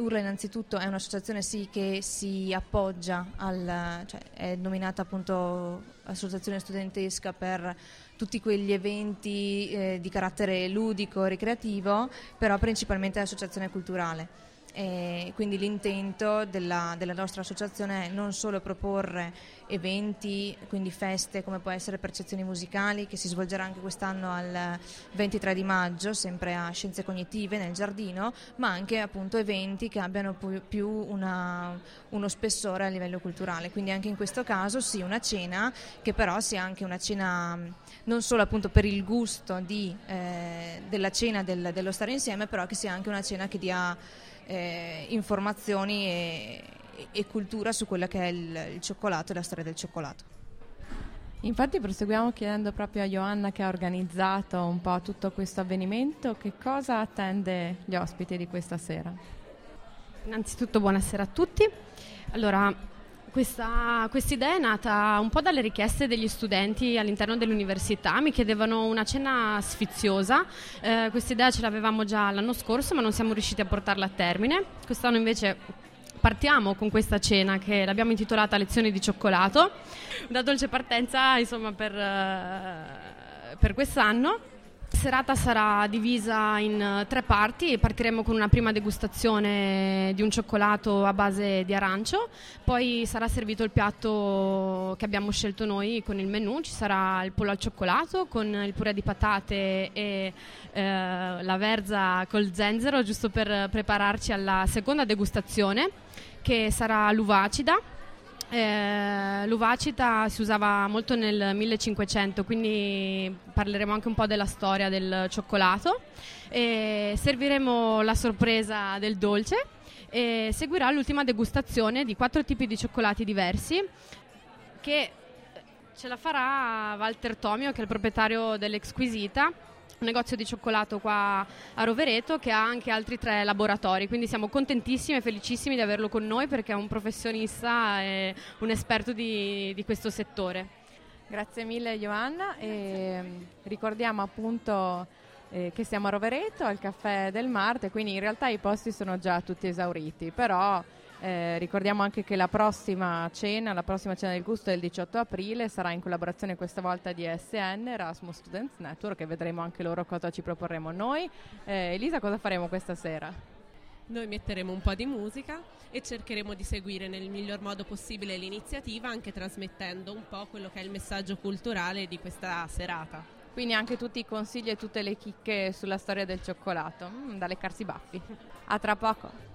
Urla innanzitutto è un'associazione sì che si appoggia al, cioè è nominata appunto associazione studentesca per tutti quegli eventi eh, di carattere ludico, ricreativo, però principalmente associazione culturale. E quindi l'intento della, della, nostra associazione è non solo proporre eventi, quindi feste come può essere Percezioni Musicali che si svolgerà anche quest'anno al 23 di maggio, sempre a Scienze Cognitive nel giardino, ma anche appunto eventi che abbiano più una, uno spessore a livello culturale. Quindi anche in questo caso sì una cena che però sia anche una cena non solo appunto per il gusto di, eh, della cena del, dello stare insieme, però che sia anche una cena che dia eh, informazioni e, e, cultura su quello che è il, il cioccolato e la storia del cioccolato. Infatti proseguiamo chiedendo proprio a Joanna che ha organizzato un po' tutto questo avvenimento che cosa attende gli ospiti di questa sera. Innanzitutto buonasera a tutti. Allora, questa idea è nata un po' dalle richieste degli studenti all'interno dell'università, mi chiedevano una cena sfiziosa, eh, questa idea ce l'avevamo già l'anno scorso ma non siamo riusciti a portarla a termine, quest'anno invece partiamo con questa cena che l'abbiamo intitolata Lezioni di cioccolato, una dolce partenza insomma per, uh, per quest'anno serata sarà divisa in eh, tre parti, partiremo con una prima degustazione di un cioccolato a base di arancio, poi sarà servito il piatto che abbiamo scelto noi con il menù, ci sarà il pollo al cioccolato con il purè di patate e eh, la verza col zenzero, giusto per prepararci alla seconda degustazione che sarà l'uvacida eh, l'uvacita si usava molto nel 1500, quindi parleremo anche un po' della storia del cioccolato. E serviremo la sorpresa del dolce e seguirà l'ultima degustazione di quattro tipi di cioccolati diversi che ce la farà Walter Tomio, che è il proprietario dell'Exquisita un negozio di cioccolato qua a Rovereto che ha anche altri tre laboratori, quindi siamo contentissimi e felicissimi di averlo con noi perché è un professionista e un esperto di, di questo settore. Grazie mille Joanna e mm, ricordiamo appunto eh, che siamo a Rovereto al caffè del Marte, quindi in realtà i posti sono già tutti esauriti, però eh, ricordiamo anche che la prossima cena, la prossima cena del gusto è il 18 aprile, sarà in collaborazione questa volta di SN, Erasmus Students Network e vedremo anche loro cosa ci proporremo noi. Eh, Elisa, cosa faremo questa sera? Noi metteremo un po' di musica e cercheremo di seguire nel miglior modo possibile l'iniziativa, anche trasmettendo un po' quello che è il messaggio culturale di questa serata. Quindi anche tutti i consigli e tutte le chicche sulla storia del cioccolato, mm, da leccarsi i baffi. A tra poco.